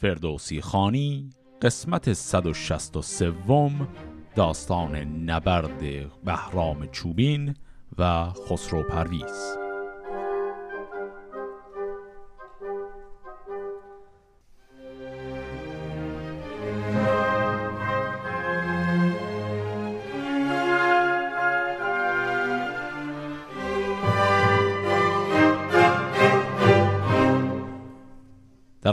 فردوسی خانی قسمت 163 داستان نبرد بهرام چوبین و خسرو پرویز.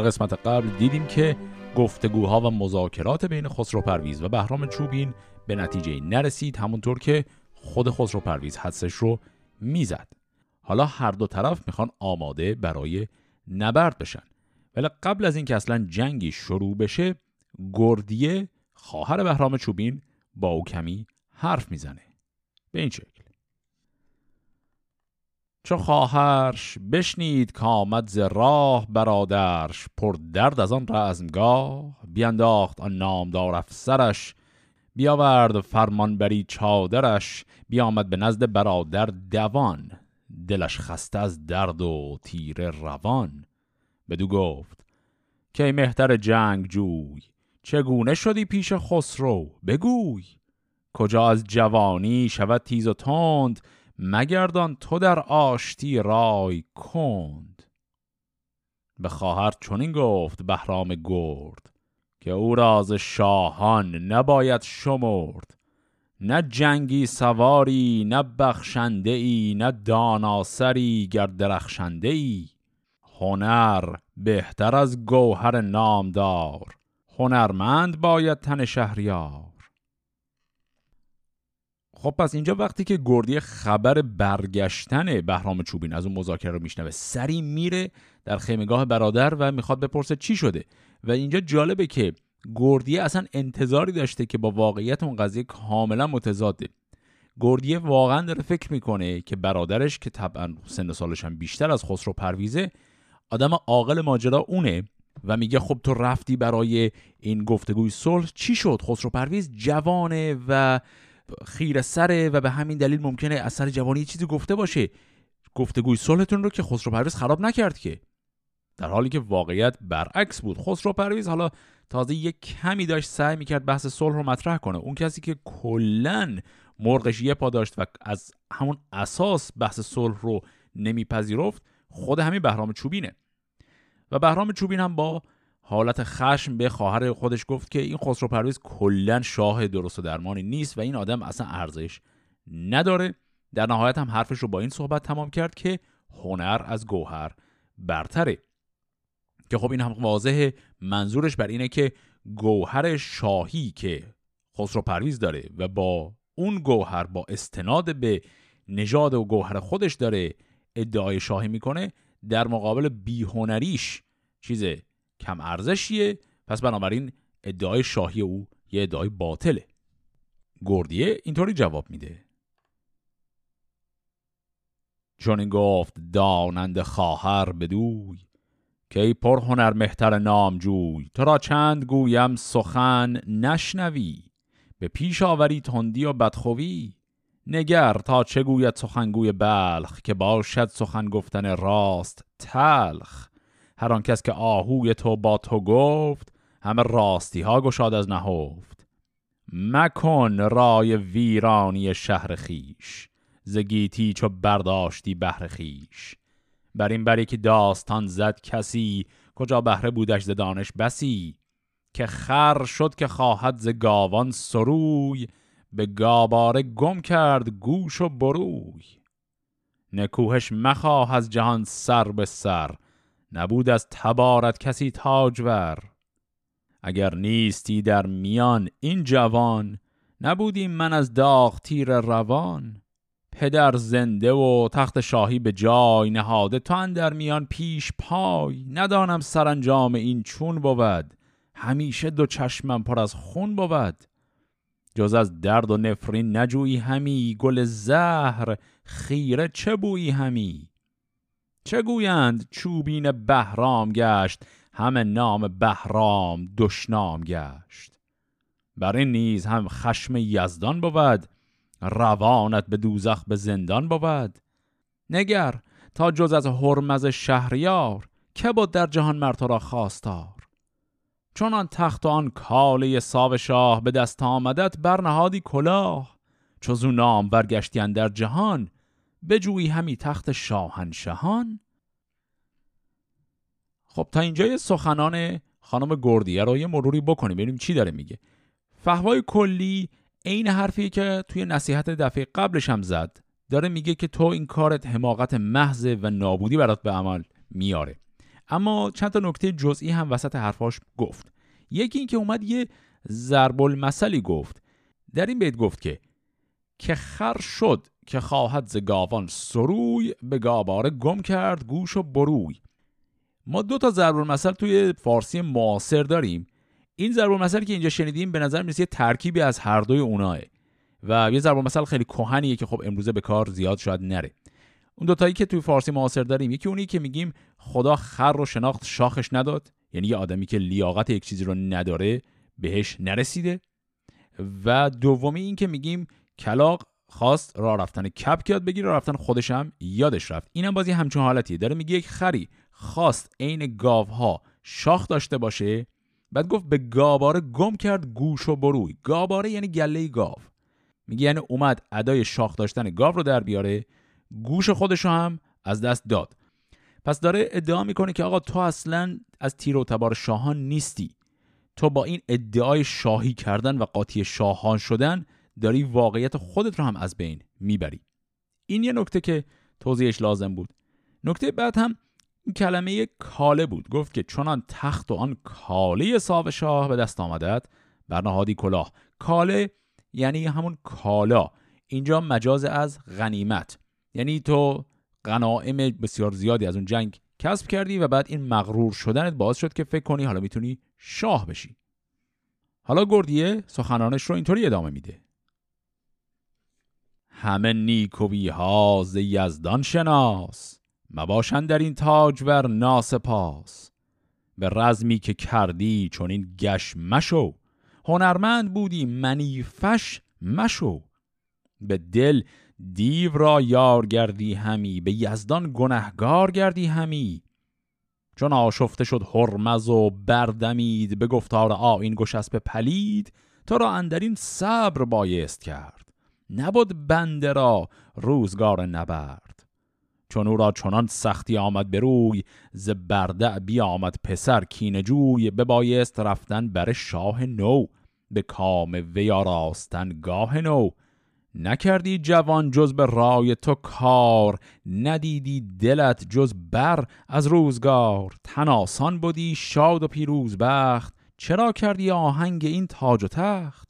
قسمت قبل دیدیم که گفتگوها و مذاکرات بین خسرو پرویز و بهرام چوبین به نتیجه نرسید همونطور که خود خسرو پرویز حدسش رو می‌زد. حالا هر دو طرف می‌خوان آماده برای نبرد بشن. ولی قبل از اینکه اصلا جنگی شروع بشه گردیه خواهر بهرام چوبین با او کمی حرف می‌زنه. به این شکل. چو خواهرش بشنید کامد ز راه برادرش پر درد از آن رزمگاه. بیانداخت آن نامدار افسرش بیاورد فرمانبری چادرش بیامد به نزد برادر دوان. دلش خسته از درد و تیر روان. بدو گفت که مهتر جنگ جوی چگونه شدی پیش خسرو؟ بگوی. کجا از جوانی شود تیز و تند مگردان تو در آشتی رای کند. به خواهر چنین گفت بهرام گرد که او راز شاهان نباید شمرد. نه جنگی سواری نه بخشنده ای نه داناسری گر درخشنده ای هنر بهتر از گوهر نامدار. هنرمند باید تن شهریار. خب پس اینجا وقتی که گردی خبر برگشتن بهرام چوبین از اون مذاکره رو میشنوه سری میره در خیمگاه برادر و می‌خواد بپرسه چی شده. و اینجا جالبه که گردیه اصلا انتظاری داشته که با واقعیت اون قضیه کاملا متضاده. گردیه واقعا داره فکر می‌کنه که برادرش که طبعا سن سالش هم بیشتر از خسرو پرویزه آدم عاقل ماجرا اونه و میگه خب تو رفتی برای این گفتگوی صلح چی شد؟ خسرو پرویز جوانه و خیر سره و به همین دلیل ممکنه اثر جوانی چیزی گفته باشه. گفتگوی صلحتون رو که خسرو پرویز خراب نکرد که. در حالی که واقعیت برعکس بود. خسرو پرویز حالا تازه یک کمی داشت سعی می‌کرد بحث صلح رو مطرح کنه. اون کسی که کلا مرغش یه پا داشت و از همون اساس بحث صلح رو نمیپذیرفت خود همین بهرام چوبینه. و بهرام چوبین هم با حالت خشم به خواهر خودش گفت که این خسرو پرویز کلا شاه درست و درمانی نیست و این آدم اصلا ارزش نداره. در نهایت هم حرفش رو با این صحبت تمام کرد که هنر از گوهر برتره. که خب این هم واضحه. منظورش بر اینه که گوهر شاهی که خسرو پرویز داره و با اون گوهر با استناد به نژاد و گوهر خودش داره ادعای شاهی می‌کنه در مقابل بیهنریش چیز کم ارزشیه. پس بنابراین ادعای شاهی او یه ادعای باطله. گردیه اینطوری جواب میده. چون گفت دانند خواهر بدوی که ای پر هنر مهتر نامجوی تو را چند گویم سخن نشنوی. به پیش آوری تندی و بدخوی. نگر تا چه گوید سخنگوی بلخ که باشد سخن گفتن راست تلخ. هر آن کس که آهوی تو با تو گفت همه راستی ها گشاد از نهفت. مکن رای ویرانی شهر خیش زگیتی چو برداشتی بهر خیش بر این بری که داستان زد کسی کجا بهره بودش ز دانش بسی؟ که خر شد که خواهد ز گاوان سروی به گاباره گم کرد گوش و بروی. نکوهش مخواه از جهان سر به سر نبود از تبارت کسی تاجور. اگر نیستی در میان این جوان نبودیم من از داغ تیر روان. پدر زنده و تخت شاهی به جای نهاده تو در میان پیش پای. ندانم سرانجام این چون بود همیشه دو چشمم پر از خون بود. جز از درد و نفرین نجویی همی گل زهر خیره چه بویی همی؟ چه گویند چوبین بهرام گشت؟ همه نام بهرام دشنام گشت. بر این نیز هم خشم یزدان بود روانت به دوزخ به زندان بود. نگر تا جز از حرمز شهریار که بود در جهان مرتو را خواستار؟ چون آن تخت و آن کاله ساو شاه به دست آمدت برنهادی کلاه. چو نام برگشتیان در جهان بجویی همی تخت شاهنشهان. خب تا اینجا سخنان خانم گردیه رو یه مروری بکنیم ببینیم چی داره میگه. فهوای کلی عین حرفی که توی نصیحت دفعه قبلش هم زد داره میگه که تو این کارت حماقت محض و نابودی برات به عمل میاره. اما چند تا نکته جزئی هم وسط حرفاش گفت. یکی اینکه اومد یه ضرب المثلی گفت. در این بیت گفت که که خر شد که خواهد ز گاوان سروی به گاباره گم کرد گوش و بروی. ما دو تا ضرب المثل توی فارسی معاصر داریم. این ضرب المثلی که اینجا شنیدیم به نظر می‌رسه ترکیبی از هر دوی اوناه و یه ضرب المثل خیلی کهنیه که خب امروزه به کار زیاد شاید نره. اون دوتایی که توی فارسی معاصر داریم یکی اونی که میگیم خدا خر رو شناخت شاخش نداد یعنی یه آدمی که لیاقت یک چیزی رو نداره بهش نرسیده. و دومی این که میگیم کلاق خواست راه رفتن کپ یاد بگیره راه رفتن خودش هم یادش رفت. اینم بازی همچون حالتیه. داره میگه یک خری خواست عین گاوها شاخ داشته باشه. بعد گفت به گاباره گم کرد گوش و بروی. گاباره یعنی گله گاو. میگه یعنی اومد ادای شاخ داشتن گاو رو در بیاره. گوش خودش هم از دست داد. پس داره ادعا می‌کنه که آقا تو اصلا از تیر و تبار شاهان نیستی. تو با این ادعای شاهی کردن و قاطی شاهان شدن داری واقعیت خودت رو هم از بین می‌بری. این یه نکته که توضیحش لازم بود. نکته بعد هم این کلمه کاله بود. گفت که چنان تخت و آن کاله ساو شاه به دست آمدد بر نهادی کلاه. کاله یعنی همون کالا. اینجا مجاز از غنیمت. یعنی تو غنائم بسیار زیادی از اون جنگ کسب کردی و بعد این مغرور شدنت باعث شد که فکر کنی حالا می‌تونی شاه بشی. حالا گردیه سخنانش رو اینطوری ادامه میده. همه نیکوی ها ز یزدان شناس مباشن در این تاجور ناسپاس. به رزمی که کردی چون این گش مشو هنرمند بودی منیفش مشو. به دل دیو را یار گردی همی به یزدان گنهگار گردی همی. چون آشفته شد هرمز و بردمید به گفتار آین گشسب پلید تو را اندرین صبر بایست کرد. نبود بنده را روزگار نبرد. چون او را چنان سختی آمد به روی ز برده بی آمد پسر کینجوی ببایست رفتن بر شاه نو به کام ویا راستن گاه نو. نکردی جوان جز به رای تو کار ندیدی دلت جز بر. از روزگار تناسان بودی شاد و پیروز بخت. چرا کردی آهنگ این تاج و تخت؟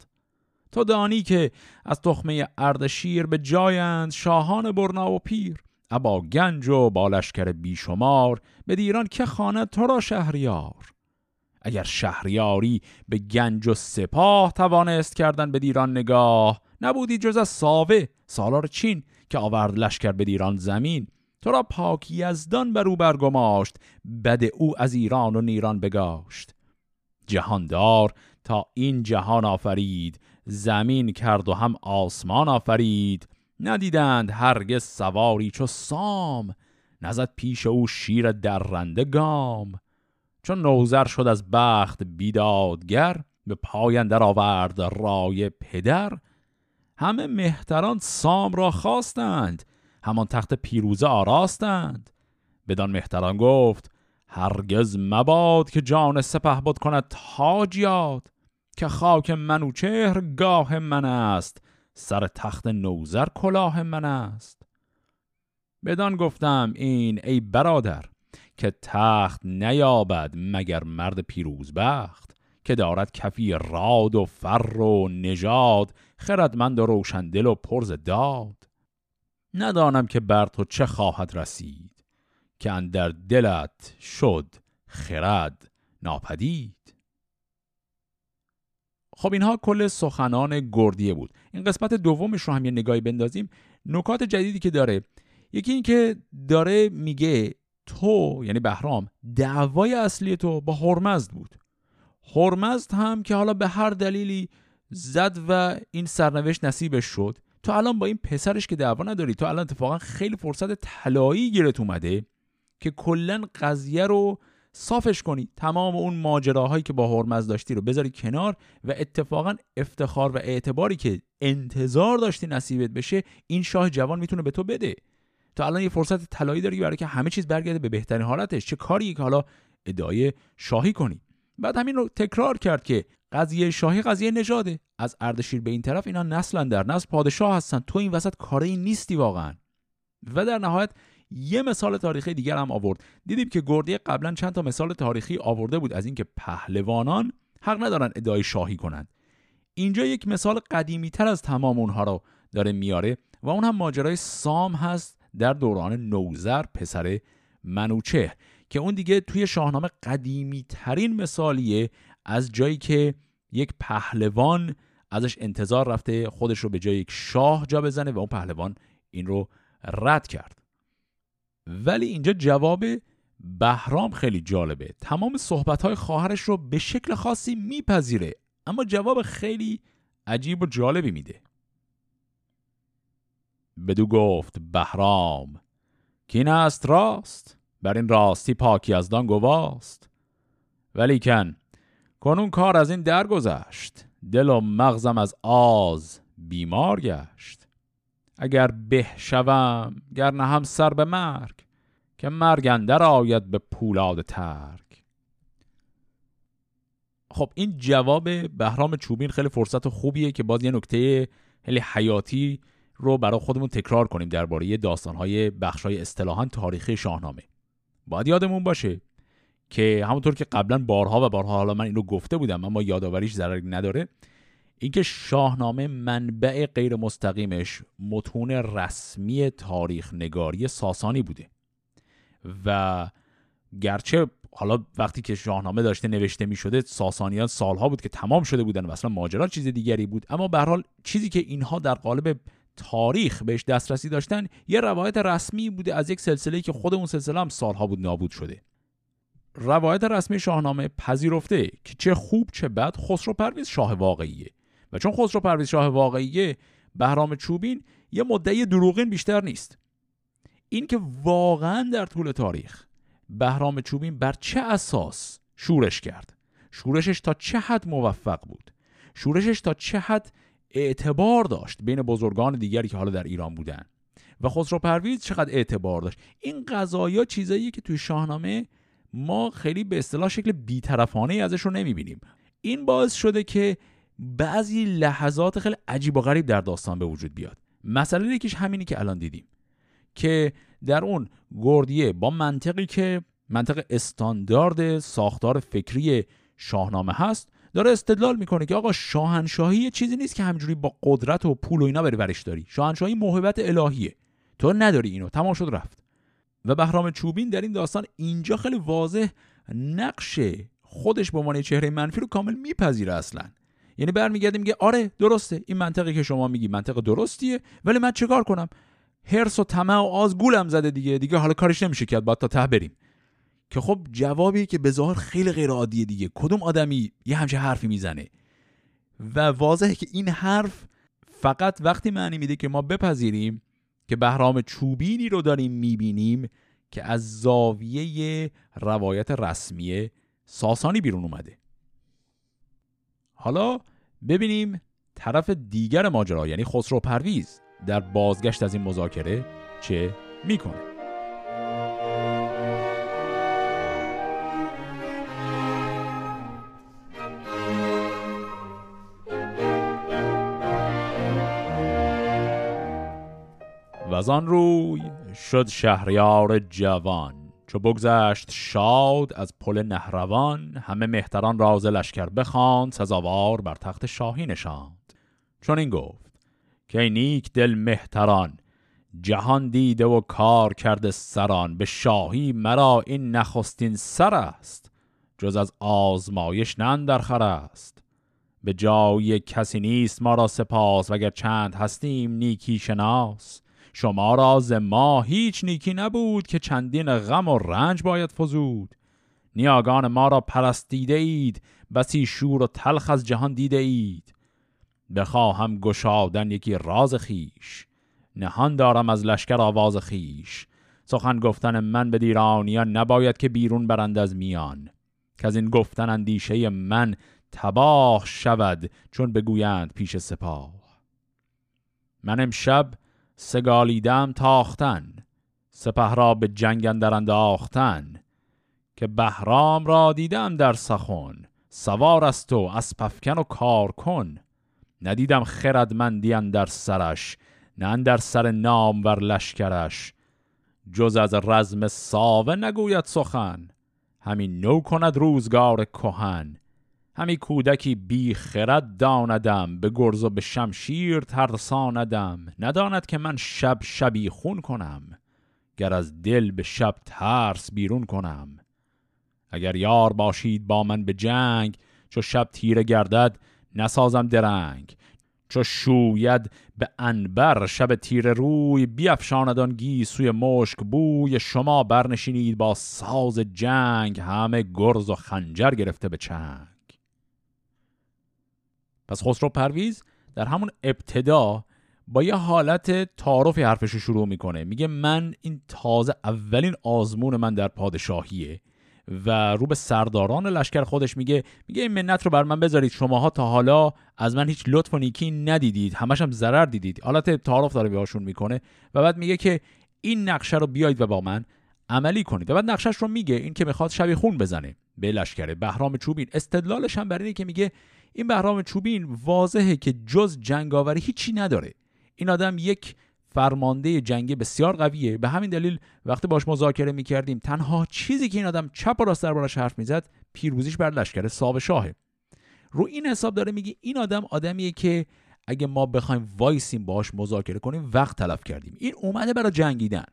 تو دانی که از تخمه اردشیر به جایند شاهان برنا و پیر ابا گنج و بالشکر بیشمار به دیران که خانه تو را شهریار. اگر شهریاری به گنج و سپاه توانست کردن به دیران نگاه نبودی جز از ساوه سالار چین که آورد لشکر به دیران زمین. تو را پاکی از بر او برگماشت بد او از ایران و نیران بگاشت. جهاندار تا این جهان آفرید زمین کرد و هم آسمان آفرید. ندیدند هرگز سواری چو سام. نزد پیش او شیر درنده گام. چون نوزر شد از بخت بیدادگر به پایان در آورد رای پدر. همه مهتران سام را خواستند همان تخت پیروزه آراستند. بدان مهتران گفت هرگز مباد که جان سپه بود کند تاج یاد که خاک منوچهر گاه من است سر تخت نوزر کلاه من است. بدان گفتم این ای برادر که تخت نیابد مگر مرد پیروز بخت که دارد کفی راد و فر و نژاد خردمند و روشندل و پرز داد. ندانم که بر تو چه خواهد رسید که اندر دلت شد خرد ناپدید. خب اینها کل سخنان گردیه بود. این قسمت دومش رو هم یه نگاهی بندازیم. نکات جدیدی که داره یکی این که داره میگه تو یعنی بهرام دعوای اصلی تو با هرمزد بود. هرمزد هم که حالا به هر دلیلی زد و این سرنوشت نصیبش شد. تو الان با این پسرش که دعوا نداری تو الان اتفاقا خیلی فرصت طلایی گیرت اومده که کلا قضیه رو صافش کنی. تمام اون ماجراهایی که با هرمز داشتی رو بذاری کنار و اتفاقا افتخار و اعتباری که انتظار داشتی نصیبت بشه این شاه جوان می‌تونه به تو بده. تو الان یه فرصت طلایی داری برای که همه چیز برگرده به بهترین حالتش. چه کاری که حالا ادعای شاهی کنی. بعد همین رو تکرار کرد که قضیه شاهی قضیه نژاده. از اردشیر به این طرف اینا نسلا در نسل پادشاه هستن. تو این وسط کاری نیستی واقعا. و در نهایت یه مثال تاریخی دیگر هم آورد. دیدیم که گردی قبلا چند تا مثال تاریخی آورده بود از اینکه پهلوانان حق ندارن ادعای شاهی کنند. اینجا یک مثال قدیمی تر از تمام اونها رو داره میاره و اون هم ماجرای سام هست در دوران نوزر پسر منوچه که اون دیگه توی شاهنامه قدیمی ترین مثالیه از جایی که یک پهلوان ازش انتظار رفته خودش رو به جای یک شاه جا بزنه و اون پهلوان این رو رد کرد. ولی اینجا جواب بهرام خیلی جالبه. تمام صحبت خواهرش رو به شکل خاصی میپذیره اما جواب خیلی عجیب و جالبی میده. بدو گفت بهرام که این است راست؟ بر این راستی پاکی از دان گواست. ولیکن کنون کار از این درگذشت. دل و مغزم از آز بیمار گشت. اگر به شوم گر نه هم سر به مرگ که مرگ اندر آید به پولاد ترک. خب این جواب بهرام چوبین خیلی فرصت خوبیه که باز یه نکته خیلی حیاتی رو برای خودمون تکرار کنیم درباره داستانهای بخشای اصطلاحا تاریخی شاهنامه. باید یادمون باشه که همونطور که قبلا بارها و بارها حالا من اینو گفته بودم اما یادآوریش ضرری نداره اینکه شاهنامه منبع غیر مستقیمش متون رسمی تاریخ نگاری ساسانی بوده. و گرچه حالا وقتی که شاهنامه داشته نوشته می شده ساسانیان سالها بود که تمام شده بودن و اصلا ماجرا چیز دیگری بود. اما به حال چیزی که اینها در قالب تاریخ بهش دسترسی داشتن یه روایت رسمی بوده از یک سلسله که خود اون سلسله هم سالها بود نابود شده. روایت رسمی شاهنامه پذیرفته که چه خوب چه بد خسرو پرویز شاه واقعیه. و چون خسرو پرویز شاه واقعیه بهرام چوبین یه مدعی دروغین بیشتر نیست. این که واقعا در طول تاریخ بهرام چوبین بر چه اساس شورش کرد؟ شورشش تا چه حد موفق بود؟ شورشش تا چه حد اعتبار داشت بین بزرگان دیگری که حالا در ایران بودن؟ و خسرو پرویز چقدر اعتبار داشت؟ این قضایا چیزایی که توی شاهنامه ما خیلی به اصطلاح شکل بیطرفانه ازش رو نمی‌بینیم. این باعث شده که بعضی لحظات خیلی عجیب و غریب در داستان به وجود بیاد. مسئله یکیش همینی که الان دیدیم که در اون گردیه با منطقی که منطق استاندارد ساختار فکری شاهنامه هست داره استدلال می‌کنه که آقا شاهنشاهی چیزی نیست که همجوری با قدرت و پول و اینا بری ورش داری. شاهنشاهی موهبت الهیه. تو نداری اینو. تمام شد رفت. و بهرام چوبین در این داستان اینجا خیلی واضح نقش خودش به عنوان چهره منفی رو کامل میپذیره اصلا. یعنی برمیگرده میگه آره درسته. این منطقی که شما میگی منطق درستیه ولی من چیکار کنم؟ هرس و طمع و آز گولم زده دیگه. دیگه حالا کارش نمیشه کرد. باید تا ته بریم. که خب جوابی که به ظاهر خیلی غیر عادیه دیگه. کدوم آدمی یه همچه حرفی می‌زنه؟ و واضحه که این حرف فقط وقتی معنی میده که ما بپذیریم که بهرام چوبینی رو داریم می‌بینیم که از زاویه روایت رسمی ساسانی بیرون اومده. حالا ببینیم طرف دیگر ماجرا یعنی خسرو پرویز در بازگشت از این مذاکره چه می‌کنه؟ و آن روی شد شهریار جوان. چو بگذشت شاد از پل نهروان همه مهتران راز لشکر بخواند سزاوار بر تخت شاهی نشاند. چون این گفت که نیک دل مهتران جهان دیده و کار کرده سران به شاهی مرا این نخستین سر است جز از آزمایش نن در خر است. به جای کسی نیست ما را سپاس وگر چند هستیم نیکی شناس. شما را ز ما هیچ نیکی نبود که چندین غم و رنج باید فزود. نیاگان ما را پرستیده اید بسی شور و تلخ از جهان دیده اید. بخواهم گشادن یکی راز خیش نهان دارم از لشکر آواز خیش. سخن گفتن من به دیرانیان نباید که بیرون برند از میان. که از این گفتن اندیشه من تباه شود چون بگویند پیش سپاه. من امشب سگالیدم تاختن سپه را به جنگ اندر انداختن که بهرام را دیدم در سخن سوار است و از پفکن و کار کن. ندیدم خردمندی در سرش نه در سر نام ور لشکرش. جز از رزم ساوه نگوید سخن همین نو کند روزگار کهن. همی کودکی بی خرد داندم به گرز و به شمشیر ترساندم. نداند که من شب شبی خون کنم گر از دل به شب ترس بیرون کنم. اگر یار باشید با من به جنگ چو شب تیره گردد نسازم درنگ. چو شوید به انبر شب تیر روی بیافشاند گی سوی مشک بوی. شما برنشینید با ساز جنگ همه گرز و خنجر گرفته به چنگ. پس خسرو پرویز در همون ابتدا با یه حالت تعارفی حرفش رو شروع می‌کنه. میگه من این تازه اولین آزمون من در پادشاهیه و رو به سرداران لشکر خودش میگه میگه این منت رو بر من بذارید. شماها تا حالا از من هیچ لطف و نیکی ندیدید. همش هم ضرر دیدید. حالت تعارف داره بهشون می‌کنه و بعد میگه که این نقشه رو بیاید و با من عملی کنید. و بعد نقشش رو میگه این که می‌خواد شبی خون بزنه به لشکر بهرام چوبین. استدلالش هم بر اینه که میگه این بهرام چوبین واضحه که جز جنگاوری هیچی نداره. این آدم یک فرمانده جنگی بسیار قویه. به همین دلیل وقتی باش مذاکره می‌کردیم تنها چیزی که این آدم چپ و راست دربارش حرف می‌زد پیروزیش بر لشکر ساو شاهه. رو این حساب داره میگه این آدم آدمیه که اگه ما بخوایم وایسیم باش مذاکره کنیم وقت تلف کردیم. این اومده برای جنگیدن.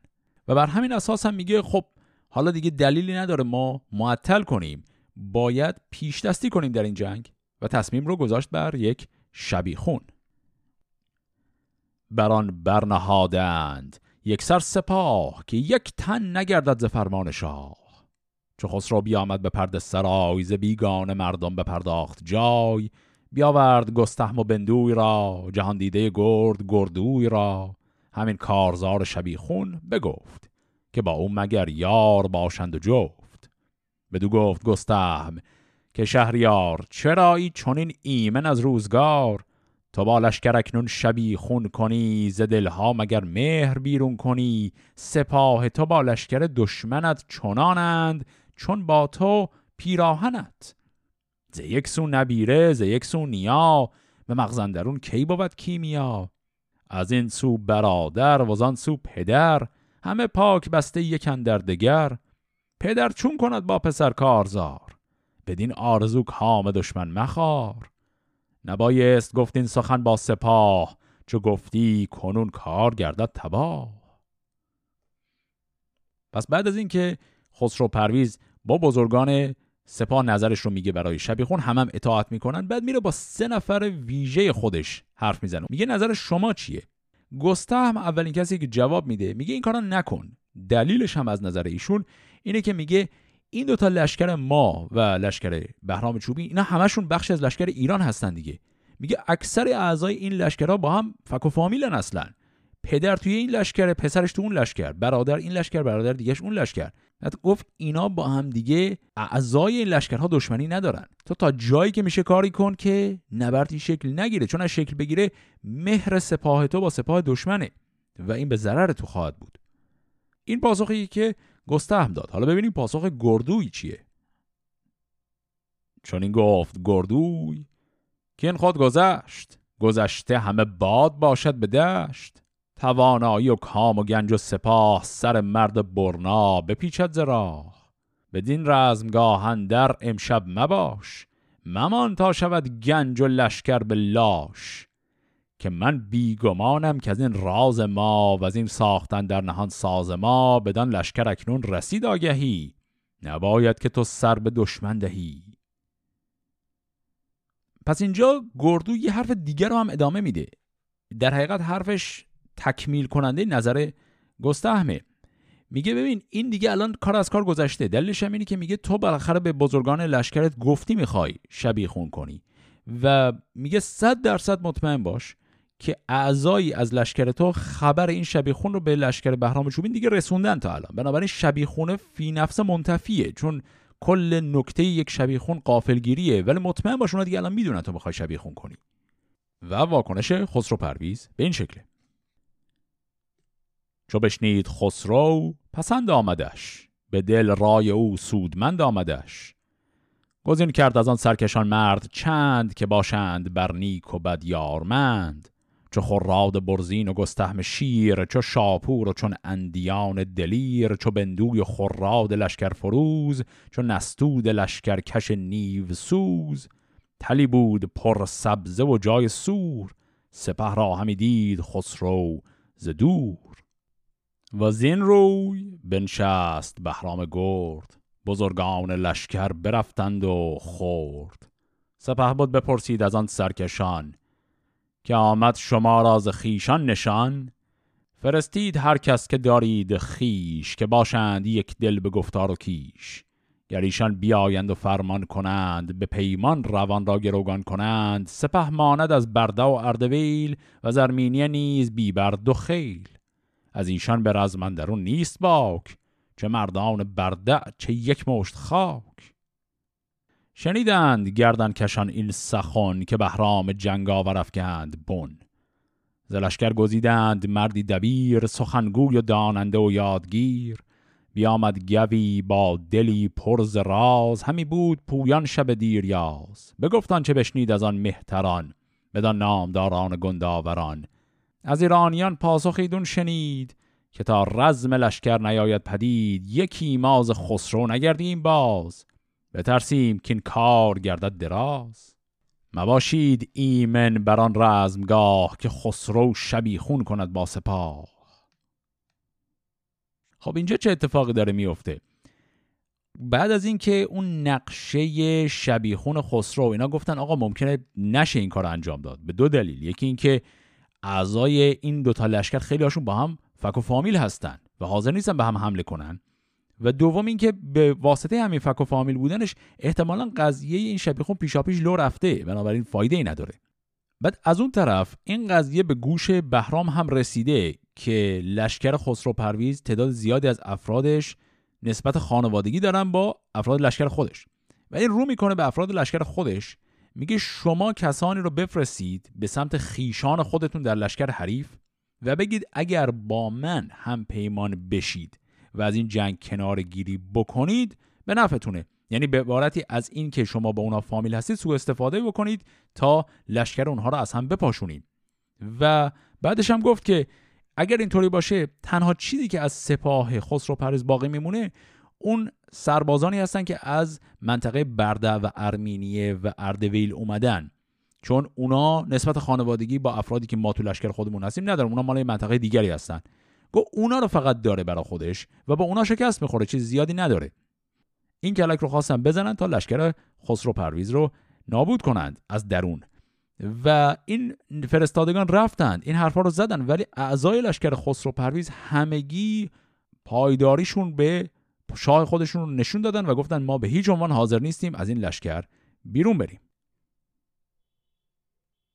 و بر همین اساس هم میگه خب حالا دیگه دلیلی نداره ما معطل کنیم. باید پیش دستی کنیم در این جنگ. و تصمیم رو گذاشت بر یک شبیخون بران برنهادند یک سر سپاه که یک تن نگردد ز فرمان شاه. چو خسرو بیامد به پرد سرای ز بیگان مردم بپرداخت جای. بیاورد گستهم و بندوی را جهان دیده گرد گردوی را. همین کارزار شبیخون بگفت که با او مگر یار باشند و جفت. بدو گفت گستهم که شهریار چرایی چنین ایمن از روزگار؟ تو با لشکر اکنون شبی خون کنی ز دلها مگر مهر بیرون کنی؟ سپاه تو با لشکر دشمنت چنانند چون با تو پیراهنت. ز یک سو نبیره ز یک سو نیا به مغزندرون کی بود کیمیا؟ از این سو برادر و آن سو پدر همه پاک بسته یکن در دگر. پدر چون کند با پسر کارزار؟ بدین آرزو کام دشمن مخار. نبایست گفتین سخن با سپاه چو گفتی کنون کار گردد تباه. پس بعد از اینکه خسرو پرویز با بزرگان سپاه نظرش رو میگه برای شبیخون هم هم اطاعت می‌کنن بعد میره با سه نفر ویژه خودش حرف می‌زنه. میگه نظر شما چیه؟ گستهم اولین کسی که جواب میده میگه این کارا نکن. دلیلش هم از نظر ایشون اینه که میگه این دوتا لشکر ما و لشکر بهرام چوبی اینا همشون بخش از لشکر ایران هستن دیگه. میگه اکثر اعضای این لشکرها با هم فک و فامیلن اصلا. پدر توی این لشکر پسرش تو اون لشکر برادر این لشکر برادر دیگهش اون لشکر. حتی گفت اینا با هم دیگه اعضای این لشکرها دشمنی ندارن. تو تا جایی که میشه کاری کن که نبردی شکل نگیره. چون از شکل بگیره مهر سپاه تو با سپاه دشمنه و این به ضرر تو خواهد بود. این پاسخی که گستهم داد. حالا ببینیم پاسخ گردوی چیه. چون این گفت گردوی. که این خود گذشت. گذشته همه باد باشد به دشت. توانایی و کام و گنج و سپاه سر مرد برنا بپیچد ز راه. بدین رزمگاه در امشب مباش. ممان تا شود گنج و لشکر به لاش. که من بیگمانم که از این راز ما و از این ساختن در نهان ساز ما بدان لشکر اکنون رسید آگهی. نباید که تو سر به دشمن دهی. پس اینجا گردو یه حرف دیگر رو هم ادامه میده. در حقیقت حرفش تکمیل کننده نظر گستهمه میگه ببین این دیگه الان کار از کار گذشته. دلیلش هم اینه که میگه تو بالاخره به بزرگان لشکرت گفتی می‌خوای شبیه خون کنی. و میگه صد درصد مطمئن باش که اعضایی از لشکر تو خبر این شبیخون رو به لشکر بهرام چوبین دیگه رسوندن تا الان. بنابراین شبیخونه فی نفس منتفیه چون کل نکته یک شبیخون قافلگیریه. ولی مطمئن باش اونا دیگه الان می‌دونن تو بخوای شبیخون کنی. و واکنش خسرو پرویز به این شکله. چو بشنید خسرو پسند آمدش. به دل رای او سودمند آمدش. گزین کرد از آن سرکشان مرد چند که باشند بر نیک و بد یارمند. چو خراد برزین و گستهم شیر چو شاپور و چون اندیان دلیر چو بندوی خراد لشکر فروز چو نستود لشکر کش نیو سوز. تلی بود پر سبزه و جای سور سپه را همی دید خسرو ز دور. و زین روی بنشست بهرام گرد بزرگان لشکر برفتند و خورد. سپه بود بپرسید از آن سرکشان که آمد شما را ز خیشان نشان. فرستید هر کس که دارید خیش که باشند یک دل به گفتار و کیش. گر ایشان بیایند و فرمان کنند به پیمان روان را گروگان کنند سپه ماند از برده و اردویل و زرمینی نیز بیبرد و خیل. از ایشان به رزمندرون نیست باک چه مردان برده چه یک مشت خاک. شنیدند گردن کشان این سخن که بهرام جنگ آور افکند بن. زلشکر گزیدند مردی دبیر سخنگوی و داننده و یادگیر. بیامد گوی با دلی پرز راز همی بود پویان شب دیریاز بگفتان چه بشنید از آن مهتران بدان نامداران گنداوران. از ایرانیان پاسخ ایدون شنید که تا رزم لشکر نیاید پدید یکی ماز خسرو نگردیم باز. بترسیم که این کار گردد دراز. مباشید ایمن بر آن رزمگاه که خسرو شبیخون کند با سپاه. خب اینجا چه اتفاقی داره میفته؟ بعد از اینکه اون نقشه شبیخون خسرو اینا گفتن آقا ممکنه نشه این کار انجام داد. به دو دلیل. یکی اینکه اعضای این دوتا لشکر خیلی هاشون با هم فک و فامیل هستن و حاضر نیستن به هم حمله کنن. و دوم اینکه به واسطه همین فک و فامیل بودنش احتمالا قضیه این شبیخون پیشاپیش لو رفته بنابراین فایده ای نداره. بعد از اون طرف این قضیه به گوش بهرام هم رسیده که لشکر خسرو پرویز تعداد زیادی از افرادش نسبت خانوادگی دارن با افراد لشکر خودش. و این رو می‌کنه به افراد لشکر خودش. میگه شما کسانی رو بفرستید به سمت خیشان خودتون در لشکر حریف و بگید اگر با من هم پیمان بشید و از این جنگ کنار گیری بکنید به نفعتونه. یعنی به عبارتی از این که شما با اونا فامیل هستید سوء استفاده بکنید تا لشکر اونها رو از هم بپاشونید. و بعدش هم گفت که اگر اینطوری باشه تنها چیزی که از سپاه خسرو پرز باقی میمونه اون سربازانی هستن که از منطقه برده و ارمینیه و اردویل اومدن. چون اونا نسبت خانوادگی با افرادی که ما تو لشکر خودمون هستیم ندارن. اونا مال منطقه دیگری هستن. گفت اونا رو فقط داره برا خودش و با اونا شکست می‌خوره چیز زیادی نداره. این کلک رو خواستن بزنن تا لشکر خسرو پرویز رو نابود کنند از درون. و این فرستادگان رفتند این حرفا رو زدن ولی اعضای لشکر خسرو پرویز همگی پایداریشون به شاه خودشون رو نشون دادن و گفتن ما به هیچ عنوان حاضر نیستیم از این لشکر بیرون بریم.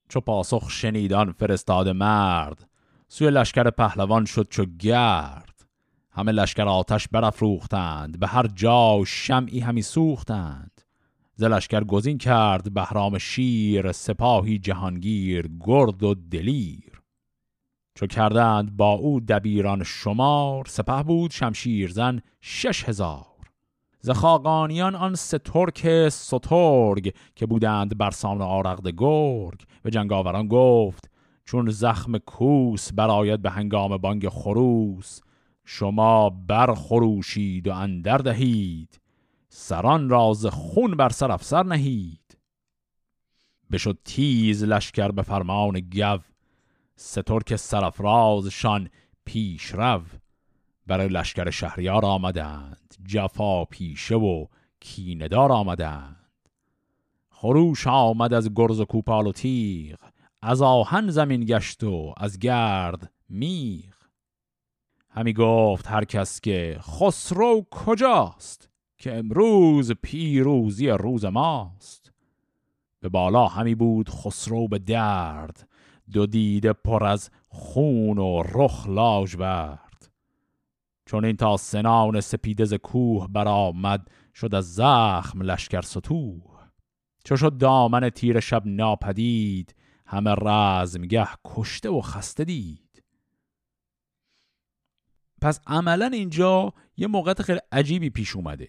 چو پاسخ شنیدان فرستاد مرد سوی لشکر پهلوان شد چو گرد. همه لشکر آتش برافروختند به هر جا شمعی همی سوختند. ز لشکر گزین کرد بهرام شیر سپاهی جهانگیر گرد و دلیر. چو کردند با او دبیران شمار سپه بود شمشیرزن شش هزار. ز خاقانیان آن سه ترک سترگ که بودند بر سان آرغد گرگ و جنگاوران گفت چون زخم کوس براید به هنگام بانگ خروس. شما برخروشید و اندر دهید. سران راز خون بر سر افسر نهید. بشد تیز لشکر به فرمان گو. سترک سرفرازشان پیش رو. برای لشکر شهریار آمدند. جفا پیشه و کیندار آمدند. خروش آمد از گرز و کوپال و تیغ. از آهن زمین گشت و از گرد میغ همی گفت هر کس که خسرو کجاست که امروز پیروزی روز ماست. به بالا همی بود خسرو به درد دو دیده پر از خون و رخ برد. چون این تا سنان سپیدز کوه برآمد شد از زخم لشکر ستوه. چو شد دامن تیر شب ناپدید همه رزمگه کشته و خسته دید. پس عملا اینجا یه موقعیت خیلی عجیبی پیش اومده.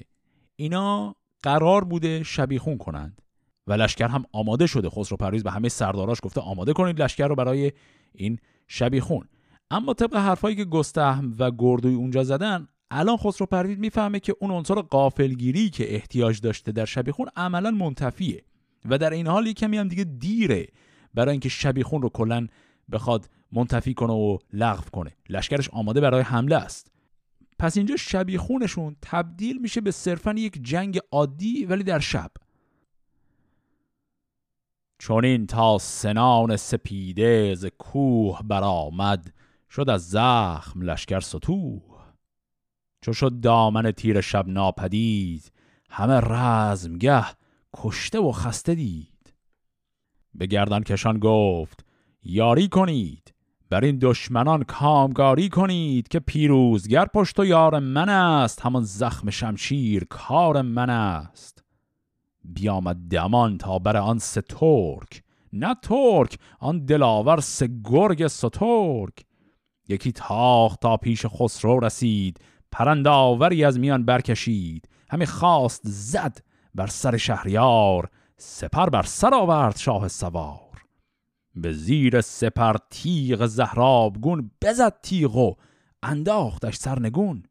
اینا قرار بوده شبیخون کنند و لشکر هم آماده شده. خسرو پرویز به همه سرداراش گفته آماده کنید لشکر رو برای این شبیخون اما طبق حرفایی که گستهم و گردوی اونجا زدن الان خسرو پرویز می‌فهمه که اون عنصر قافلگیری که احتیاج داشته در شبیخون عملا منتفیه و در این حال کمی هم دیگه دیره. برای اینکه شبیخون رو کلا بخواد منتفی کنه و لغو کنه. لشکرش آماده برای حمله است. پس اینجا شبیخونشون تبدیل میشه به صرفا یک جنگ عادی ولی در شب. چون این تا سنان سپیده ز کوه برآمد شد از زخم لشکر ستوه چو شد دامن تیر شب ناپدید همه رزمگه کشته و خسته دید. به گردن کشان گفت یاری کنید. بر این دشمنان کامگاری کنید که پیروزگر پشت و یار من است. همان زخم شمشیر کار من است. بیامد دمان تا بر آن سه ترک. نه ترک آن دلاور سه گرگ سترک یکی تاخ تا پیش خسرو رسید پرنداوری از میان برکشید. همه خواست زد بر سر شهریار. سپر بر سر آورد شاه سوار. به زیر سپر تیغ زهرابگون بزد تیغ و انداختش سرنگون.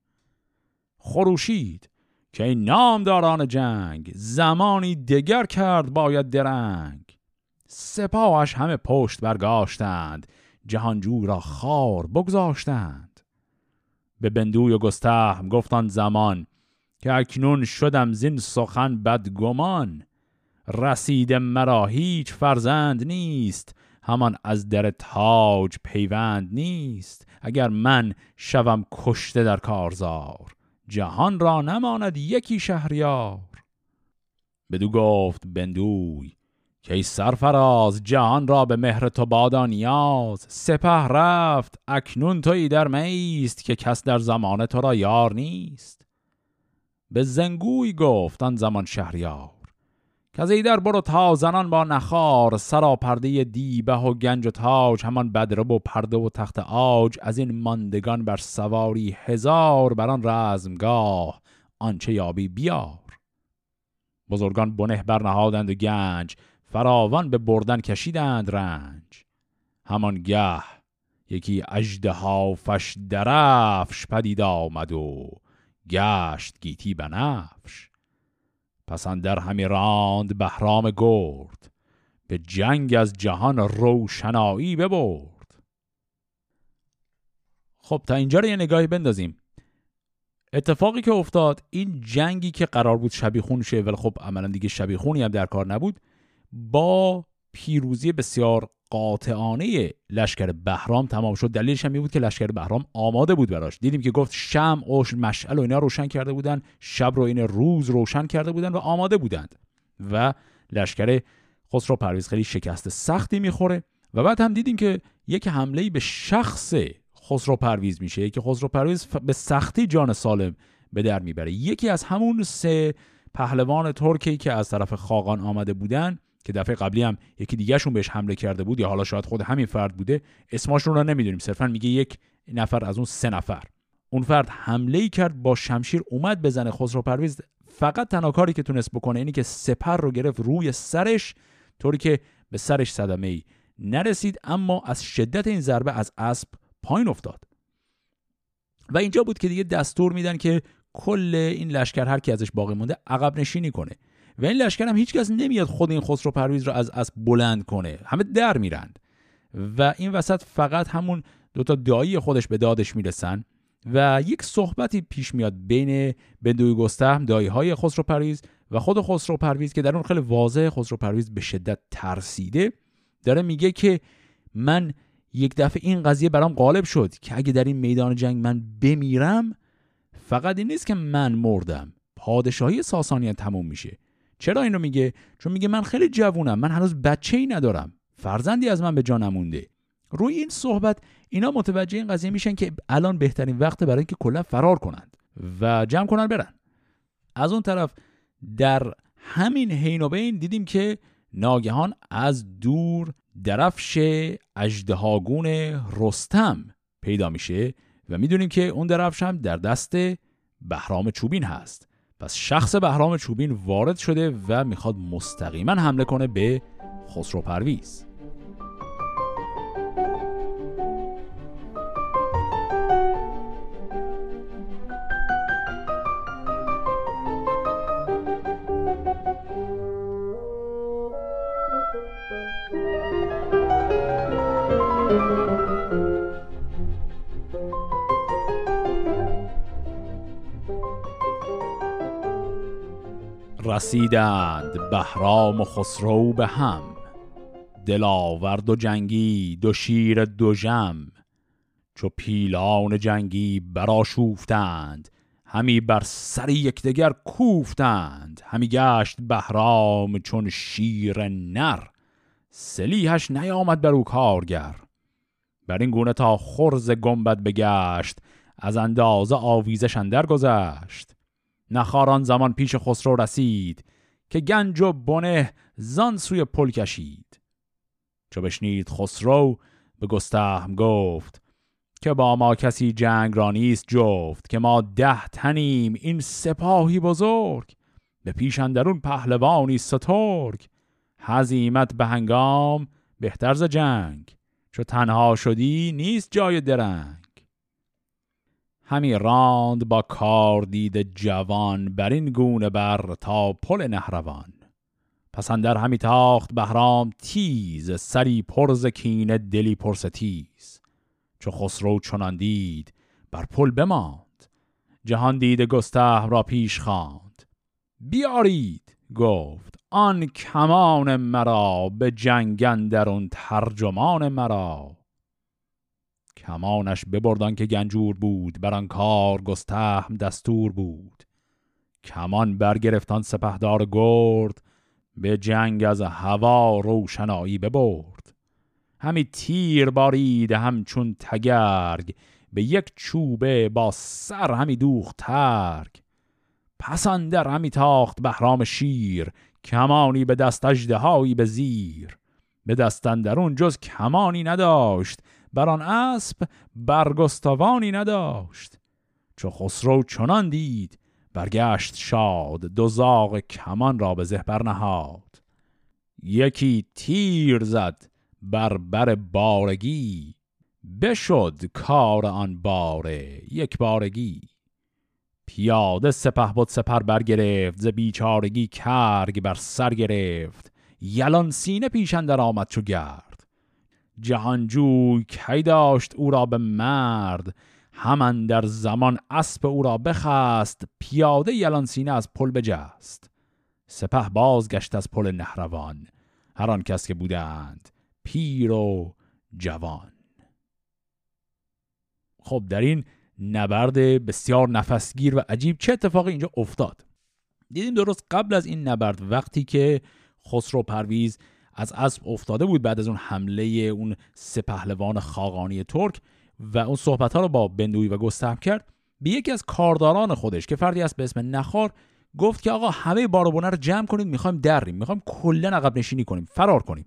خروشید که این نامداران جنگ زمانی دگر کرد باید درنگ. سپاهش همه پشت برگاشتند جهانجو را خار بگذاشتند. به بندوی و گستهم گفتان زمان که اکنون شدم زین سخن بدگمان. رسید مرا هیچ فرزند نیست. همان از در تاج پیوند نیست. اگر من شوم کشته در کارزار جهان را نماند یکی شهریار. بدو گفت بندوی که ای سرفراز جهان را به مهر تو بادا نیاز. سپه رفت اکنون توی در میست که کس در زمان تو را یار نیست. به زنگوی گفت آن زمان شهریار. که از در برو تا زنان با نخار سرا پرده دیبه و گنج و تاج همان بدره و پرده و تخت آج از این ماندگان بر سواری هزار بر آن رزمگاه آنچه یابی بیار. بزرگان بنه برنهادند و گنج فراوان به بردن کشیدند رنج. همان گه یکی اجده فش درفش پدید آمد و گشت گیتی بنفش. پس در همی راند بهرام گرد به جنگ از جهان روشنایی ببرد. خب تا اینجا رو یه نگاهی بندازیم. اتفاقی که افتاد این جنگی که قرار بود شبیخون شه ولی خب عملا دیگه شبیخونی هم در کار نبود با پیروزی بسیار قاطعانه لشکر بهرام تمام شد. دلیلش هم بود که لشکر بهرام آماده بود براش. دیدیم که گفت شم و مشعل و اینا روشن کرده بودن شب رو این روز روشن کرده بودن و آماده بودند. و لشکر خسرو پرویز خیلی شکست سختی می‌خوره. و بعد هم دیدیم که یک حمله به شخص خسرو پرویز میشه. که خسرو پرویز به سختی جان سالم به در می‌بره. یکی از همون سه پهلوان ترکی که از طرف خاقان آمده بودن که دفعه قبلی هم یکی دیگهشون بهش حمله کرده بود یا حالا شاید خود همین فرد بوده اسمشون رو نمی‌دونیم. صرفا میگه یک نفر از اون سه نفر. اون فرد حمله ای کرد با شمشیر اومد بزنه خسرو پرویز. فقط تنها کاری که تونست بکنه اینی که سپر رو گرفت روی سرش طوری که به سرش صدمه ای نرسید اما از شدت این ضربه از اسب پایین افتاد. و اینجا بود که دیگه دستور میدن که کل این لشکر هر کی ازش باقی مونده عقب نشینی کنه. و این لشکر هم هیچکس نمیاد خود این خسرو پرویز رو از اسب بلند کنه. همه در میرند و این وسط فقط همون دوتا دایی خودش به دادش می‌رسن. و یک صحبتی پیش میاد بین بندوی گستهم دایی های خسرو پرویز و خود خسرو پرویز که در اون خیلی واضح خسرو پرویز به شدت ترسیده. داره میگه که من یک دفعه این قضیه برام غالب شد که اگه در این میدان جنگ من بمیرم فقط این نیست که من مردم. پادشاهی ساسانیان تموم میشه. چرا اینو میگه؟ چون میگه من خیلی جوونم من هنوز بچه ای ندارم. فرزندی از من به جا نمونده. روی این صحبت اینا متوجه این قضیه میشن که الان بهترین وقت برای اینکه کلا فرار کنند و جمع کنن برن. از اون طرف در همین حین و بین دیدیم که ناگهان از دور درفش اجدهاگون رستم پیدا میشه و می‌دونیم که اون درفش هم در دست بهرام چوبین هست. پس شخص بهرام چوبین وارد شده و می‌خواد مستقیما حمله کنه به خسرو پرویز رسیدند بهرام و خسرو به هم دلاورد و جنگی دو شیر دو چو پیلان جنگی براشوفتند همی بر سر یکدیگر کوفتند. همی گشت بهرام چون شیر نر سلیحش نیامد بر او کارگر. بر این گونه تا خرز گنبد بگشت از اندازه آویزش اندر گذشت. نخاران زمان پیش خسرو رسید که گنج و بنه زان سوی پل کشید. چو بشنید خسرو به گستهم گفت که با ما کسی جنگ را نیست جفت که ما ده تنیم این سپاهی بزرگ به پیش اندرون پهلوانی سترگ. هزیمت به هنگام بهتر ز جنگ چو تنها شدی نیست جای درنگ. همی راند با کار دید جوان بر این گونه بر تا پل نهروان. پس اندر همی تاخت بهرام تیز سری پرز کینه دلی پرس تیز چو خسرو چنان دید بر پل بماند. جهان دید گسته را پیش خواند. بیارید گفت آن کمان مرا به جنگن در اون ترجمان مرا. کمانش ببردان که گنجور بود بر آن کار گستهم دستور بود. کمان برگرفتان سپهدار گرد به جنگ از هوا روشنایی ببرد. همی تیر بارید همچون تگرگ به یک چوبه با سر همی دوخت ترگ. پسندر همی تاخت بهرام شیر کمانی به دست اجدهایی به زیر. به دستندرون جز کمانی نداشت بر آن اسب برگستوانی نداشت. چو خسرو چنان دید برگشت شاد دو زاغ کمان را به زهبر نهاد. یکی تیر زد بر بر بارگی بشد کار آن باره یک بارگی. پیاده سپه بود سپر برگرفت ز بیچارگی کرگ بر سر گرفت. یلان سینه پیشندر آمد چو گرد جهانجوی کی داشت او را به مرد؟ همان در زمان اسب او را بخست پیاده یلان سینه از پل بجست. سپه بازگشت از پل نهروان هر آن کس که بودند پیر و جوان. خب در این نبرد بسیار نفسگیر و عجیب چه اتفاقی اینجا افتاد؟ دیدیم درست قبل از این نبرد وقتی که خسرو پرویز از اسب افتاده بود بعد از اون حمله اون سه خاقانی ترک و اون صحبت ها رو با بندوی و گستهم کرد. به یکی از کارداران خودش که فردی است به اسم نخار گفت که آقا همه بار و بنه رو جمع کنید می‌خوایم در بریم می‌خوایم کلا عقب نشینی کنیم فرار کنیم.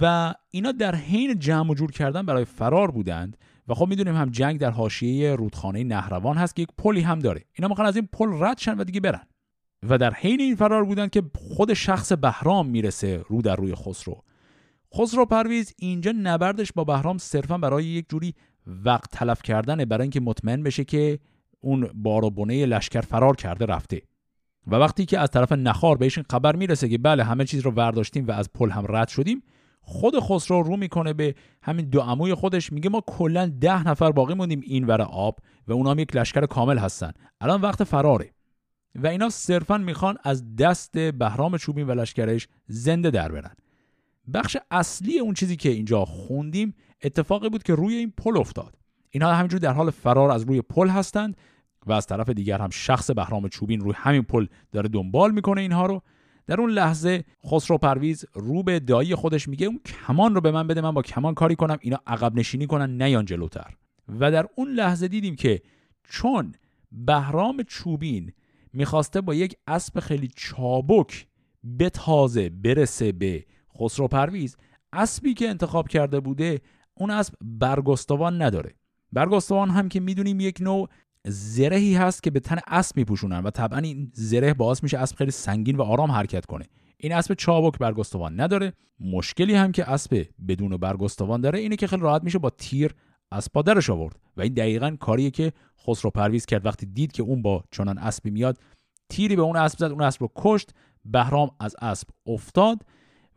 و اینا در حین جمع و جور کردن برای فرار بودند و خب می‌دونیم هم جنگ در حاشیه رودخانه نهروان هست که یک پلی هم داره. اینا می‌خوان از این پل رد شن و دیگه برن. و در حین این فرار بودن که خود شخص بهرام می‌رسه رو در روی خسرو. خسرو پرویز اینجا نبردش با بهرام صرفا برای یک جوری وقت تلف کردنه برای اینکه مطمئن بشه که اون بارابونه لشکر فرار کرده رفته. و وقتی که از طرف نخار بهش خبر می‌رسه که بله همه چیز رو ورداشتیم و از پل هم رد شدیم خود خسرو رو می‌کنه به همین دو عموی خودش میگه ما کلا ده نفر باقی موندیم این ور آب و اونا هم یک لشکر کامل هستن. الان وقت فراره. و اینا صرفا می‌خوان از دست بهرام چوبین و لشکرش زنده در برن. بخش اصلی اون چیزی که اینجا خوندیم اتفاقی بود که روی این پل افتاد. اینها همینجور در حال فرار از روی پل هستند و از طرف دیگر هم شخص بهرام چوبین روی همین پل داره دنبال می‌کنه اینها رو. در اون لحظه خسرو پرویز رو به دایی خودش میگه اون کمان رو به من بده من با کمان کاری کنم اینا عقب نشینی کنن نیان جلوتر. و در اون لحظه دیدیم که چون بهرام چوبین می‌خواسته با یک اسب خیلی چابک به تازه برسه به خسرو پرویز. اسبی که انتخاب کرده بوده اون اسب برگستوان نداره. برگستوان هم که می‌دونیم یک نوع زرهی هست که به تن اسب میپوشونن و طبعا این زره باعث میشه اسب خیلی سنگین و آرام حرکت کنه. این اسب چابک برگستوان نداره. مشکلی هم که اسب بدون برگستوان داره اینه که خیلی راحت میشه با تیر اسب پادرش آورد و این دقیقا کاریه که خسرو پرویز کرد. وقتی دید که اون با چنان اسبی میاد تیری به اون اسب زد اون اسب رو کشت بهرام از اسب افتاد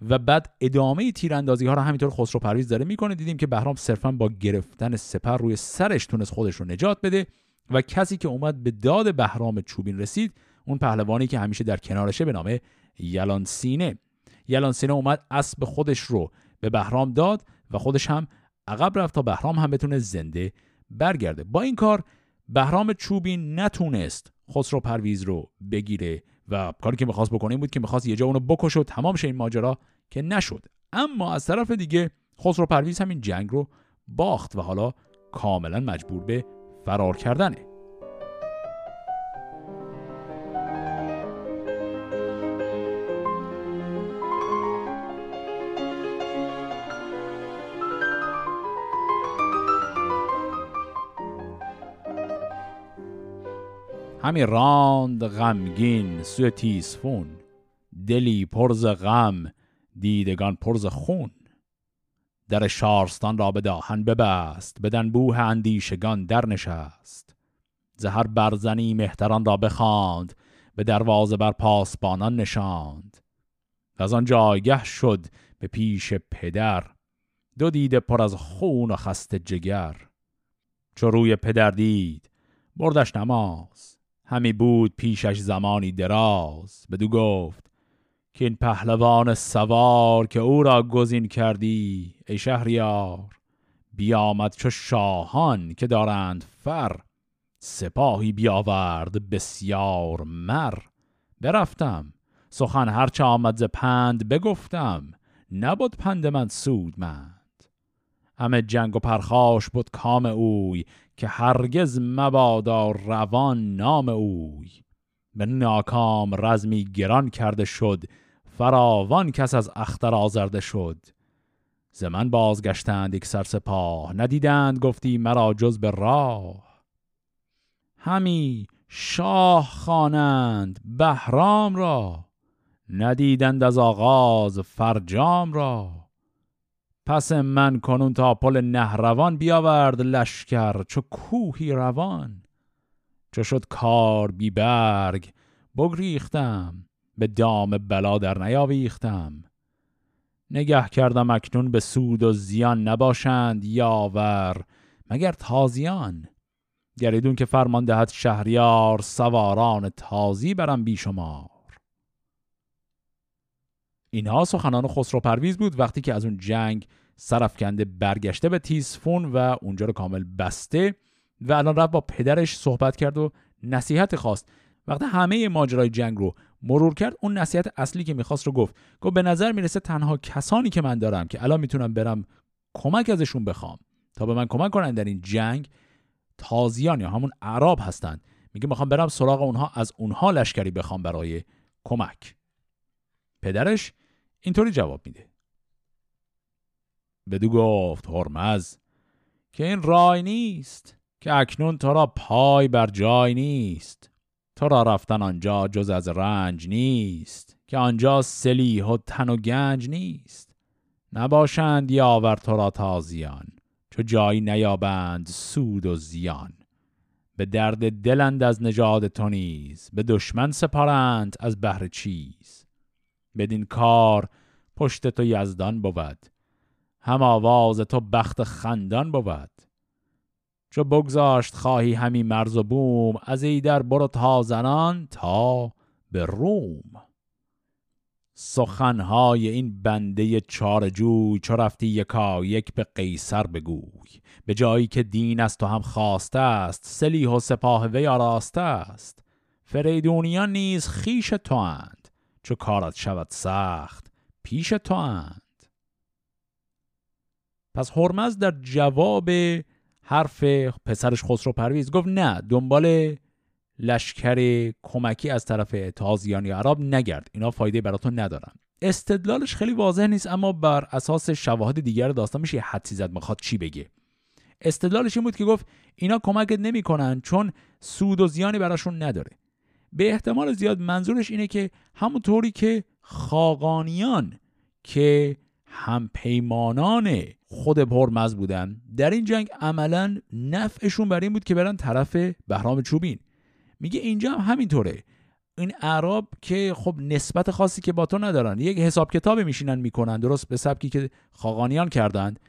و بعد ادامه تیراندازی ها رو همینطور خسرو پرویز داره می‌کنه. دیدیم که بهرام صرفا با گرفتن سپر روی سرش تونست خودش رو نجات بده و کسی که اومد به داد بهرام چوبین رسید اون پهلوانی که همیشه در کنارشه به نام یلان سینه یلان سینه اومد اسب خودش رو به بهرام داد و خودش هم عقب رفت تا بهرام هم بتونه زنده برگرده. با این کار بهرام چوبین نتونست خسرو پرویز رو بگیره و کاری که می‌خواست بکنه این بود که می‌خواست یه جا اونو بکشه و تمام شه این ماجرا که نشد. اما از طرف دیگه خسرو پرویز همین جنگ رو باخت و حالا کاملا مجبور به فرار کردنه. همی راند غمگین سوی تیسفون دلی پرز غم دیدگان پرز خون. در شارستان را به داهن ببست بدن بوه اندیشگان در نشست زهر برزنی مهتران را بخواند به دروازه بر پاسبانان نشاند. و از آن جایگه شد به پیش پدر دو دیده پر از خون و خسته جگر. چو روی پدر دید بردش نماز. همی بود پیشش زمانی دراز. بدو گفت که این پهلوان سوار که او را گزین کردی ای شهریار. بیامد چو شاهان که دارند فر. سپاهی بیاورد بسیار مر. برفتم. سخن هرچه آمد ز پند بگفتم. نبود پند من سودمند همه جنگ و پرخاش بود کام اوی که هرگز مبادا روان نام اوی. به ناکام رزمی گران کرده شد فراوان کس از اختر آزرده شد. ز بازگشتند یک سرسپاه ندیدند گفتی مرا جز به راه. همی شاه خوانند بهرام را ندیدند از آغاز فرجام را. پس من کنون تا پل نهروان بیاورد لشکر چو کوهی روان. چو شد کار بی برگ بگریختم به دام بلا در نیاویختم. نگه کردم اکنون به سود و زیان نباشند یاور مگر تازیان؟ گریدون که فرمان دهد شهریار سواران تازی برم بیشمار اینها سخنان خسرو پرویز بود وقتی که از اون جنگ سرفکنده برگشته به تیسفون و اونجا رو کامل بسته و الان رفت با پدرش صحبت کرد و نصیحت خواست. وقتی همه ماجرای جنگ رو مرور کرد اون نصیحت اصلی که می‌خواست رو گفت. گفت به نظر می‌رسه تنها کسانی که من دارم که الان می‌تونم برم کمک ازشون بخوام تا به من کمک کنن در این جنگ تازیان یا همون عرب هستند میگه می‌خوام برم سراغ اونها از اونها لشکری بخوام برای کمک. پدرش اینطوری جواب میده. بدو گفت هرمز که این رای نیست که اکنون تو را پای بر جای نیست. تو را رفتن آنجا جز از رنج نیست که آنجا سلیح و تن و گنج نیست. نباشند یاور تو را تازیان چو جایی نیابند سود و زیان. به درد دلند از نژاد تو نیز به دشمن سپارند از بهر چیز. بدین کار پشت تو یزدان بود هم آواز تو بخت خندان بود. چو بگذاشت خواهی همی مرز و بوم از ای در برو تازنان تا به روم. سخنهای این بنده چار جوی چو رفتی یکا یک به قیصر بگوی. به جایی که دین از تو هم خواسته است سلیح و سپاه وی آراسته است. فریدونیان نیز خیش تو چو کارت شود سخت پیش تو اند. پس هرمز در جواب حرف پسرش خسرو پرویز گفت نه دنبال لشکر کمکی از طرف تازیان یا عرب نگرد. اینا فایده براتون ندارن. استدلالش خیلی واضح نیست اما بر اساس شواهد دیگر داستان میشه حدسی زد می‌خواد چی بگه. استدلالش این بود که گفت اینا کمکت نمی‌کنن چون سود و زیانی براشون نداره. به احتمال زیاد منظورش اینه که همونطوری که خاقانیان که هم پیمانان خود پرمز بودن در این جنگ عملا نفعشون بر این بود که برن طرف بهرام چوبین. میگه اینجا هم همینطوره. این عرب که خب نسبت خاصی که با تو ندارن یک حساب کتاب میشینن می‌کنن درست به سبکی که خاقانیان کردند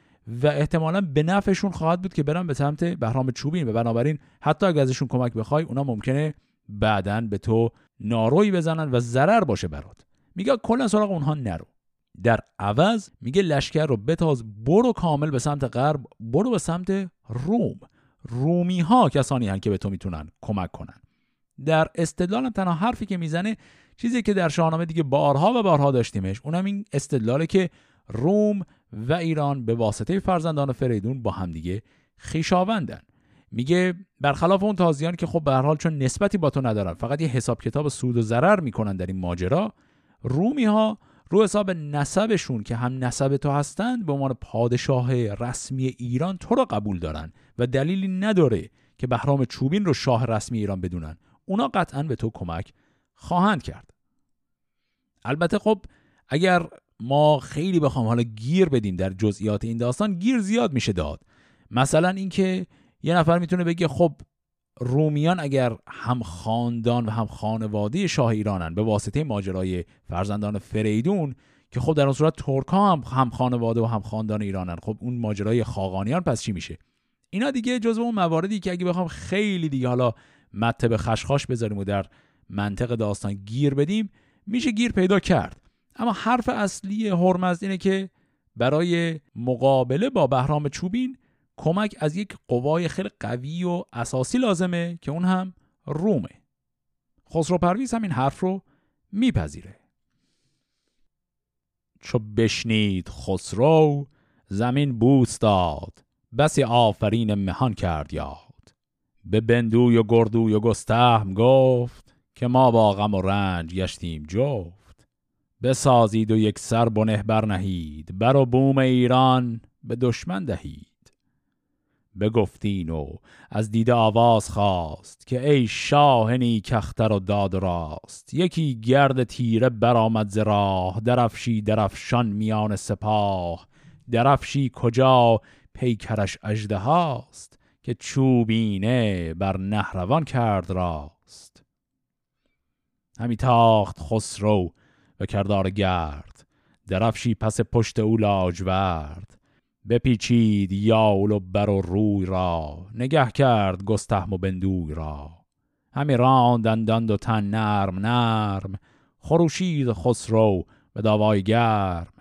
و احتمالا به نفعشون خواهد بود که برن به سمت بهرام چوبین و بنابراین حتی اگر ازشون کمک بخوای اونا ممکنه بعدا به تو ناروی بزنن و ضرر باشه برات. میگه کلا سراغ اونها نرو. در عوض میگه لشکر رو بتاز برو کامل به سمت غرب برو به سمت روم. رومی ها کسانی هن که به تو می‌تونن کمک کنن. در استدلال تنها حرفی که می‌زنه چیزی که در شاهنامه دیگه بارها و بارها داشتیمش اونم این استدلاله که روم و ایران به واسطه فرزندان فریدون با همدیگه خیشاوندن میگه برخلاف اون تازیان که خب به هر حال چون نسبتی با تو ندارن فقط یه حساب کتاب سود و ضرر می‌کنن در این ماجرا رومی ها رو حساب نسبشون که هم نسب تو هستند به عنوان پادشاه رسمی ایران تو را قبول دارن و دلیلی نداره که بهرام چوبین رو شاه رسمی ایران بدونن. اونا قطعا به تو کمک خواهند کرد. البته خب اگر ما خیلی بخوام حالا گیر بدیم در جزئیات این داستان گیر زیاد میشه داد. مثلا اینکه یه نفر می‌تونه بگه خب رومیان اگر هم خاندان و هم خانواده شاه ایرانن به واسطه ماجرای فرزندان فریدون که خب در اون صورت ترک هم هم خانواده و هم خاندان ایرانن خب اون ماجرای خاقانیان پس چی میشه؟ اینا دیگه جزو اون مواردی که اگه بخوام خیلی دیگه حالا مته به خشخاش بذاریم و در منطق داستان گیر بدیم میشه گیر پیدا کرد. اما حرف اصلی هرمزد اینه که برای مقابله با بهرام چوبین کمک از یک قوای خیلی قوی و اساسی لازمه که اون هم رومه. خسرو پرویز هم این حرف رو میپذیره. چو بشنید خسرو زمین بوس داد. بسی آفرین مهان کرد یاد. به بندوی و گردوی و گستهم گفت که ما با غم و رنج گشتیم جفت. بسازید و یک سر بنه برنهید. بر و بوم ایران به دشمن دهید. بگفتین و از دیده آواز خواست که ای شاهنی کختر و داد راست. یکی گرد تیره برآمد ز راه درفشی درفشان میان سپاه. درفشی کجا؟ پیکرش اجده هاست که چوبینه بر نهروان کرد راست. همی تاخت خسرو و کردار گرد. درفشی پس پشت او لاجورد. بپیچید یاول و بر و روی را نگه کرد گستهم و بندوی را. همی راندندند و تن نرم نرم خروشید خسرو به داوای گرم.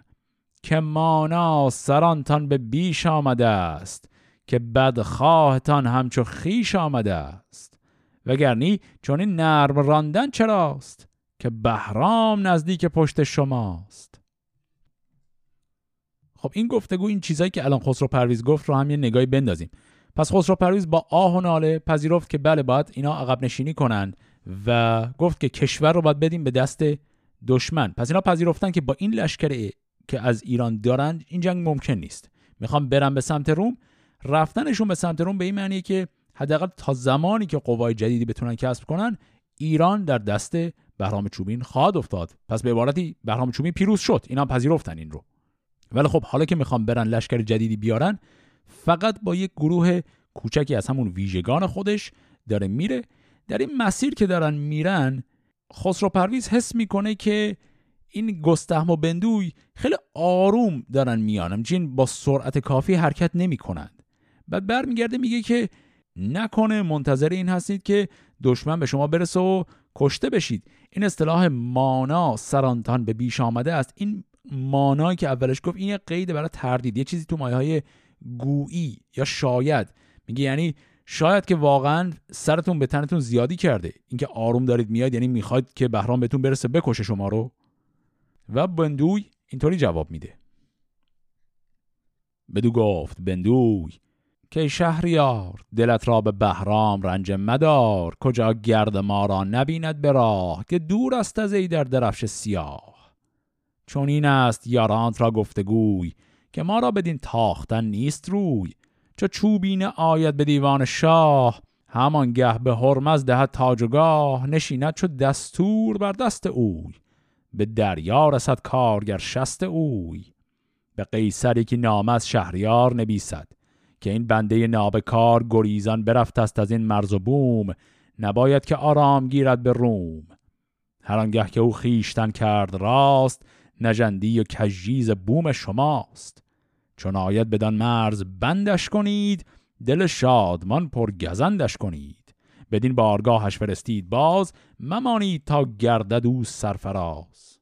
که مانا سرانتان به بیش آمده است که بدخواهتان همچو خیش آمده است. وگرنی چون این نرم راندن چراست که بهرام نزدیک پشت شماست. خب این گفتگو این چیزایی که الان خسرو پرویز گفت رو هم یه نگاهی بندازیم. پس خسرو پرویز با آه و ناله پذیرفت که بله باید اینا عقب نشینی کنن و گفت که کشور رو باید بدیم به دست دشمن. پس اینا پذیرفتن که با این لشکر که از ایران دارن این جنگ ممکن نیست. می‌خوام برن به سمت روم. رفتنشون به سمت روم به این معنیه که حداقل تا زمانی که قوای جدیدی بتونن کسب کنن ایران در دست بهرام چوبین خواهد افتاد. پس به عبارتی بهرام چوبین پیروز شد. اینا پذیرفتن این رو. ولی خب حالا که می‌خوام برن لشکر جدیدی بیارن فقط با یک گروه کوچکی از همون ویژگان خودش داره میره. در این مسیر که دارن میرن خسرو پرویز حس می‌کنه که این گستهم و بندوی خیلی آروم دارن میان. همچنین با سرعت کافی حرکت نمی کنند بعد برمیگرده میگه که نکنه منتظر این هستید که دشمن به شما برسه و کشته بشید. این اصطلاح مانا سرانتان به بیش آمده است. این مانایی که اولش گفت این یه قید برای تردید یه چیزی تو مایه های گویی یا شاید. میگه یعنی شاید که واقعا سرتون به تنتون زیادی کرده. اینکه آروم دارید میاد یعنی می‌خواید که بهرام بهتون برسه بکشه شما رو. و بندوی اینطوری جواب میده. بدو گفت بندوی که شهریار دلت را به بهرام رنج مدار. کجا گرد ما را نبیند به راه که دور است از ای در درفش سیاه چون این است یارانت را گفتگوی که ما را بدین تاختن نیست روی. چو چوبین آید به دیوان شاه همانگه به هرمز دهد تاجگاه نشیند چو دستور بر دست اوی. به دریا رسد کارگر شست اوی. به قیصری که نام از شهریار نبیسد که این بنده نابکار گریزان برفت است از این مرز و بوم نباید که آرام گیرد به روم. هر آنگه که او خیشتن کرد راست نجندی و کجیز بوم شماست. چون آید بدان مرز بندش کنید دل شادمان پر گزندش کنید. بدین بارگاهش فرستید باز ممانید تا گردد او سرفراز.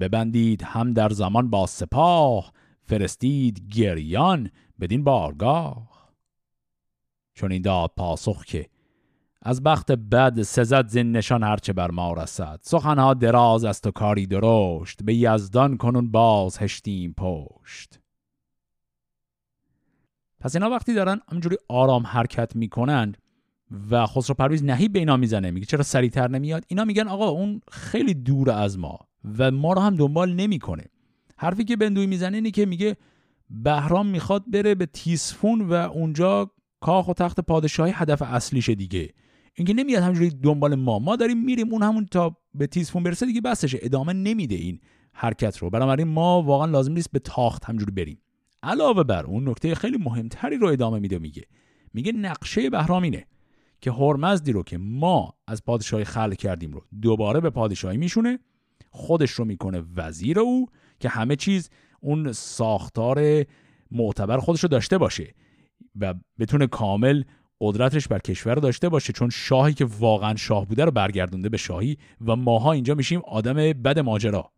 ببندید هم در زمان با سپاه فرستید گریان بدین بارگاه. چون این داد پاسخ که از بخت بد سزد زین نشان هرچه بر ما رسد. سخنها دراز است و کاری درشت. به یزدان کنون باز هشتیم پشت. پس اینا وقتی دارن همجوری آرام حرکت می‌کنن و خسرو پرویز نهی به اینا می‌زنه میگه چرا سریعتر نمیاد؟ اینا میگن آقا اون خیلی دور از ما و ما رو هم دنبال نمی‌کنه. حرفی که بندوی می‌زنه اینه که میگه بهرام می‌خواد بره به تیسفون و اونجا کاخ و تخت پادشاهی هدف اصلیش دیگه. اینکه نمیاد همجوری دنبال ما. ما داریم میریم اون همون تا به تیسفون برسه دیگه بسشه. ادامه نمیده این حرکت رو. بنابراین ما واقعا لازم نیست به تاخت همجوری بریم. علاوه بر اون نکته خیلی مهمتری رو ادامه میده میگه. میگه نقشه بهرام اینه که هرمزدی رو که ما از پادشاهی خلق کردیم رو دوباره به پادشاهی میشونه خودش رو می‌کنه وزیر او که همه چیز اون ساختار معتبر خودش رو داشته باشه و بتونه کامل قدرتش بر کشور داشته باشه چون شاهی که واقعا شاه بوده رو برگردونده به شاهی و ماها اینجا میشیم آدم بد ماجرا.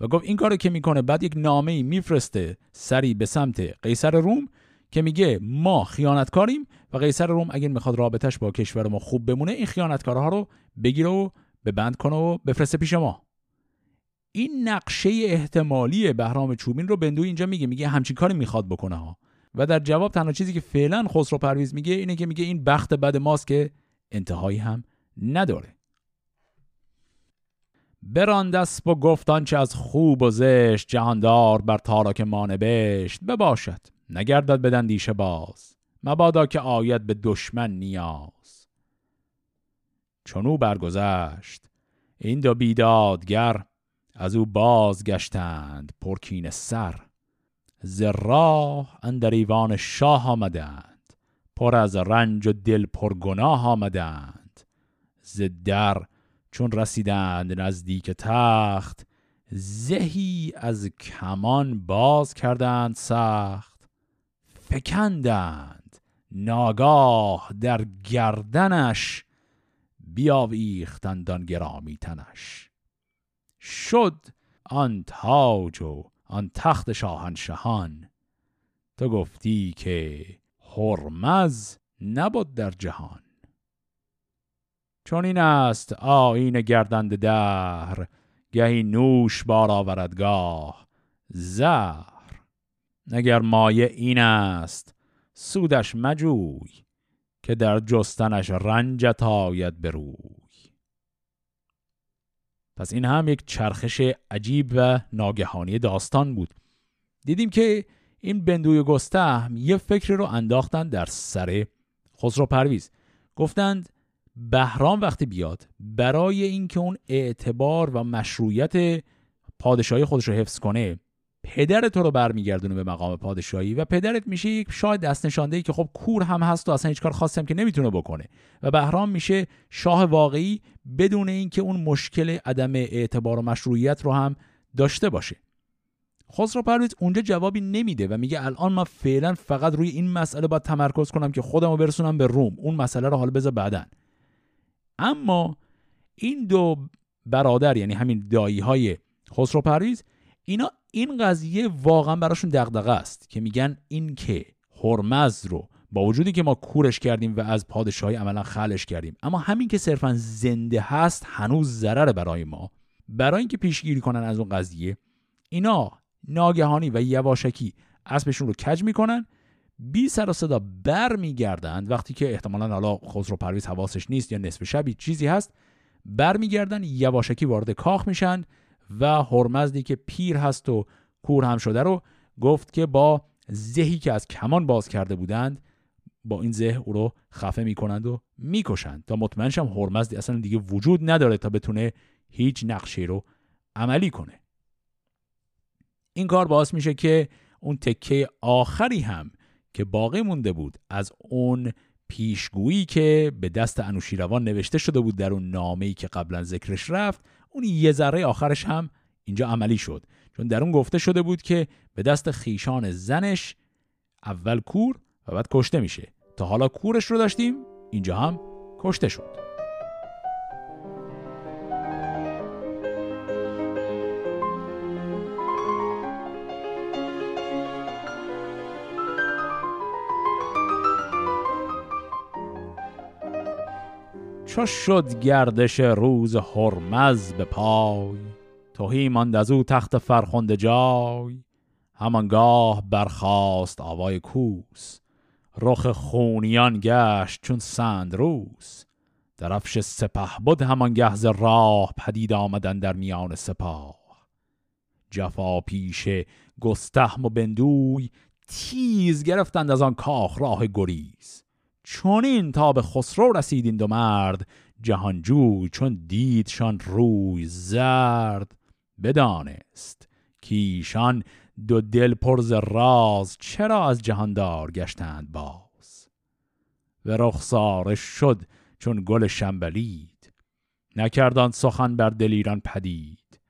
و گفت این کارو که می‌کنه بعد یک نامه میفرسته سری به سمت قیصر روم که میگه ما خیانتکاریم و قیصر روم اگر می‌خواد رابطش با کشور ما خوب بمونه این خیانتکارها رو بگیره و به بند کنه و بفرسته پیش ما. این نقشه احتمالی بهرام چوبین رو بندو اینجا میگه میگه همچین کاری می‌خواد بکنه ها. و در جواب تنها چیزی که فعلا خسرو پرویز میگه اینه که میگه این بخت بد ماست که انتهایی هم نداره. براند اسب و گفتان چه از خوب و زشت جهاندار بر تارک ما نبشت بباشد نگردد بدن دیشه باز مبادا که آید به دشمن نیاز. چون برگذشت این دو بیدادگر از او بازگشتند پرکین سر. ز راه اندر ایوان شاه آمدند. پر از رنج و دل پرگناه آمدند. ز در چون رسیدند نزدیک تخت زهی از کمان باز کردند سخت. فکندند ناگاه در گردنش بیاویختند آن گرامی تنش. شد آن تاج و آن تخت شاهنشهان. تو گفتی که هرمز نبود در جهان. چون این است آین گردند دهر گهی نوش بار آوردگاه زهر. نگر مایه این است سودش مجوی که در جستنش رنجت آید بروی پس این هم یک چرخش عجیب و ناگهانی داستان بود. دیدیم که این بندوی گستهم یه فکر رو انداختن در سر خسرو پرویز. گفتند بهرام وقتی بیاد برای اینکه اون اعتبار و مشروعیت پادشاهی خودش رو حفظ کنه پدر تو رو برمیگردونه به مقام پادشاهی و پدرت میشه یک شاه دست نشانده که خب کور هم هست و اصلا هیچ کار خاصی هم که نمی‌تونه بکنه. و بهرام میشه شاه واقعی بدون اینکه اون مشکل عدم اعتبار و مشروعیت رو هم داشته باشه. خسرو پرویز اونجا جوابی نمیده و میگه الان من فعلا فقط روی این مسئله باید تمرکز کنم که خودم رو برسونم به روم. اون مسئله رو حالا بذار بعدن اما این دو برادر یعنی همین دایی های خسرو پرویز اینا این قضیه واقعا براشون دغدغه است که میگن این که هرمز رو با وجودی که ما کورش کردیم و از پادشاهی عملا خلش کردیم اما همین که صرفا زنده هست هنوز ضرر برای ما. برای اینکه پیشگیری کنن از اون قضیه اینا ناگهانی و یواشکی اسبشون رو کج می‌کنن بی سر و صدا بر میگردند وقتی که احتمالا حالا خسرو پرویز حواسش نیست یا نصف شبی چیزی هست بر میگردن یواشکی وارد کاخ میشن و هرمزدی که پیر هست و کور هم شده رو گفت که با زهی که از کمان باز کرده بودند با این زه او رو خفه می‌کنند و می‌کشند تا مطمئنشم هرمزدی اصلا دیگه وجود نداره تا بتونه هیچ نقشه رو عملی کنه. این کار باعث میشه که اون تکه آخری هم که باقی مونده بود از اون پیشگویی که به دست انوشیروان نوشته شده بود در اون نامه‌ای که قبلا ذکرش رفت اون یه ذره آخرش هم اینجا عملی شد. چون در اون گفته شده بود که به دست خیشان زنش اول کور و بعد کشته میشه. تا حالا کورش رو داشتیم اینجا هم کشته شد. چو شد گردش روز هرمز به پای توهی ماند از او تخت فرخنده جای. همانگاه برخاست آوای کوس رخ خونیان گشت چون سند روس. درفش سپه بود همان گهز راه پدید آمدن در میان سپاه. جفا پیش گستهم و بندوی تیز گرفتند از آن کاخ راه گریز. چونین تا به خسرو رسید این دو مرد جهانجوی چون دیدشان روی زرد بدانست کیشان دو دل پرز راز چرا از جهاندار گشتند باز؟ و رخسارش شد چون گل شنبلید نکردان سخن بر دلیران پدید.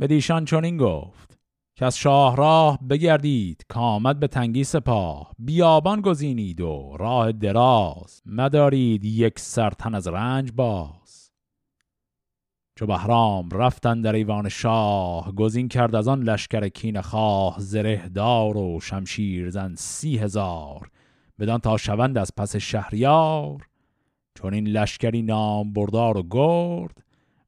بدیشان چنین گفت که از شاهراه بگردید کامد به تنگی سپاه. بیابان گزینید و راه دراز. مدارید یک سرتن از رنج باز. چو بهرام رفتن در ایوان شاه گزین کرد از آن لشکر کین خواه. زره دار و شمشیر زن سی هزار. بدان تا شوند از پس شهریار. چون این لشکری نام بردار و گرد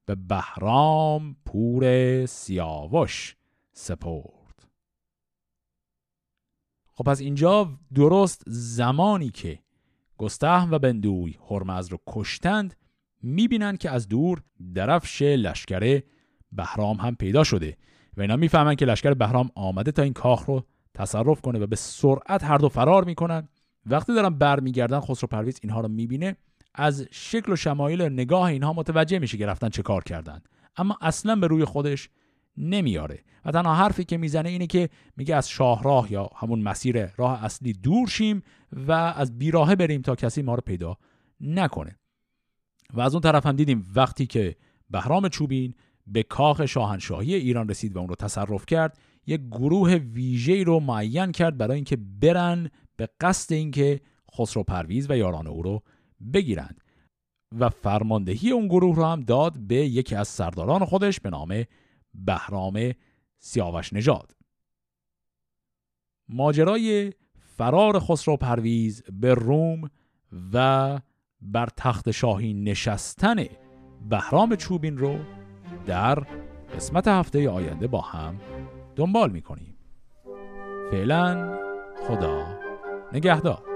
به بهرام پور سیاوش سپرد. خب پس اینجا درست زمانی که گستهم و بندوی هرمز رو کشتند می‌بینن که از دور درفش لشکر بهرام هم پیدا شده و اینا می‌فهمن که لشکر بهرام آمده تا این کاخ رو تصرف کنه و به سرعت هر دو فرار می‌کنن. وقتی دارن برمیگردن خسرو پرویز اینها رو می‌بینه از شکل و شمایل نگاه اینها متوجه میشه که رفتن چه کار کردن. اما اصلا به روی خودش نمیاره. و تنها حرفی که می‌زنه اینه که میگه از شاهراه یا همون مسیر راه اصلی دور شیم و از بیراهه بریم تا کسی ما رو پیدا نکنه. و از اون طرف هم دیدیم وقتی که بهرام چوبین به کاخ شاهنشاهی ایران رسید و اون رو تصرف کرد یک گروه ویژه‌ای رو معین کرد برای اینکه برن به قصد اینکه خسرو پرویز و یاران او رو بگیرند. و فرماندهی اون گروه رو هم داد به یکی از سرداران خودش به نام بهرام سیاوش نژاد. ماجرای فرار خسرو پرویز به روم و بر تخت شاهی نشستن بهرام چوبین رو در قسمت هفته آینده با هم دنبال می‌کنیم. فعلا خدا نگهدار.